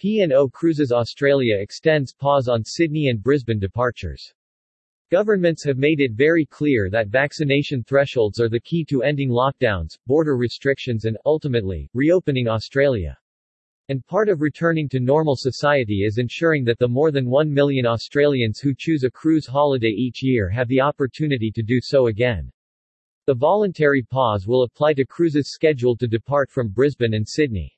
P&O Cruises Australia extends pause on Sydney and Brisbane departures. Governments have made it very clear that vaccination thresholds are the key to ending lockdowns, border restrictions and, ultimately, reopening Australia. And part of returning to normal society is ensuring that the more than 1 million Australians who choose a cruise holiday each year have the opportunity to do so again. The voluntary pause will apply to cruises scheduled to depart from Brisbane and Sydney.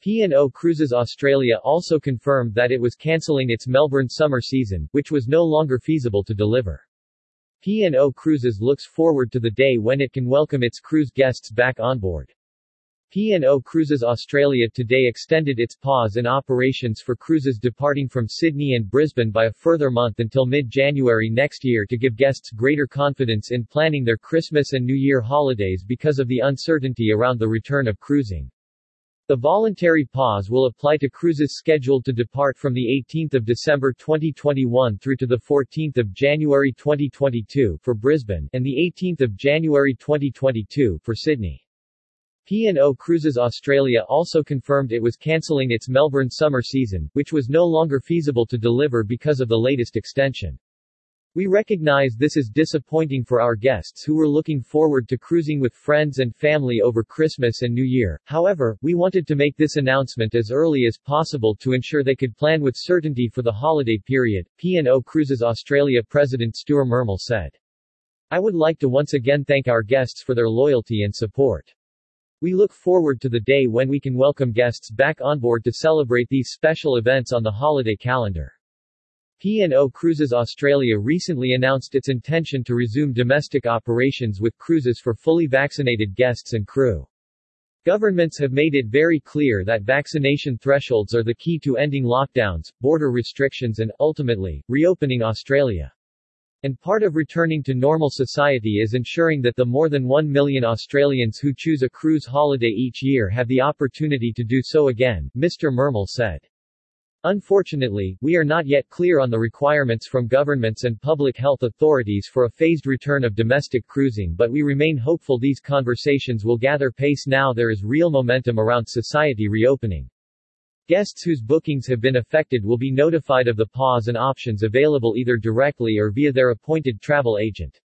P&O Cruises Australia also confirmed that it was cancelling its Melbourne summer season, which was no longer feasible to deliver. P&O Cruises looks forward to the day when it can welcome its cruise guests back on board. P&O Cruises Australia today extended its pause in operations for cruises departing from Sydney and Brisbane by a further month until mid-January next year to give guests greater confidence in planning their Christmas and New Year holidays because of the uncertainty around the return of cruising. The voluntary pause will apply to cruises scheduled to depart from the 18th of December 2021 through to the 14th of January 2022 for Brisbane and the 18th of January 2022 for Sydney. P&O Cruises Australia also confirmed it was cancelling its Melbourne summer season, which was no longer feasible to deliver because of the latest extension. We recognize this is disappointing for our guests who were looking forward to cruising with friends and family over Christmas and New Year, however, we wanted to make this announcement as early as possible to ensure they could plan with certainty for the holiday period, P&O Cruises Australia President Sture Myrmell said. I would like to once again thank our guests for their loyalty and support. We look forward to the day when we can welcome guests back on board to celebrate these special events on the holiday calendar. P&O Cruises Australia recently announced its intention to resume domestic operations with cruises for fully vaccinated guests and crew. Governments have made it very clear that vaccination thresholds are the key to ending lockdowns, border restrictions and, ultimately, reopening Australia. And part of returning to normal society is ensuring that the more than 1 million Australians who choose a cruise holiday each year have the opportunity to do so again, Mr. Myrmell said. Unfortunately, we are not yet clear on the requirements from governments and public health authorities for a phased return of domestic cruising but we remain hopeful these conversations will gather pace now there is real momentum around society reopening. Guests whose bookings have been affected will be notified of the pause and options available either directly or via their appointed travel agent.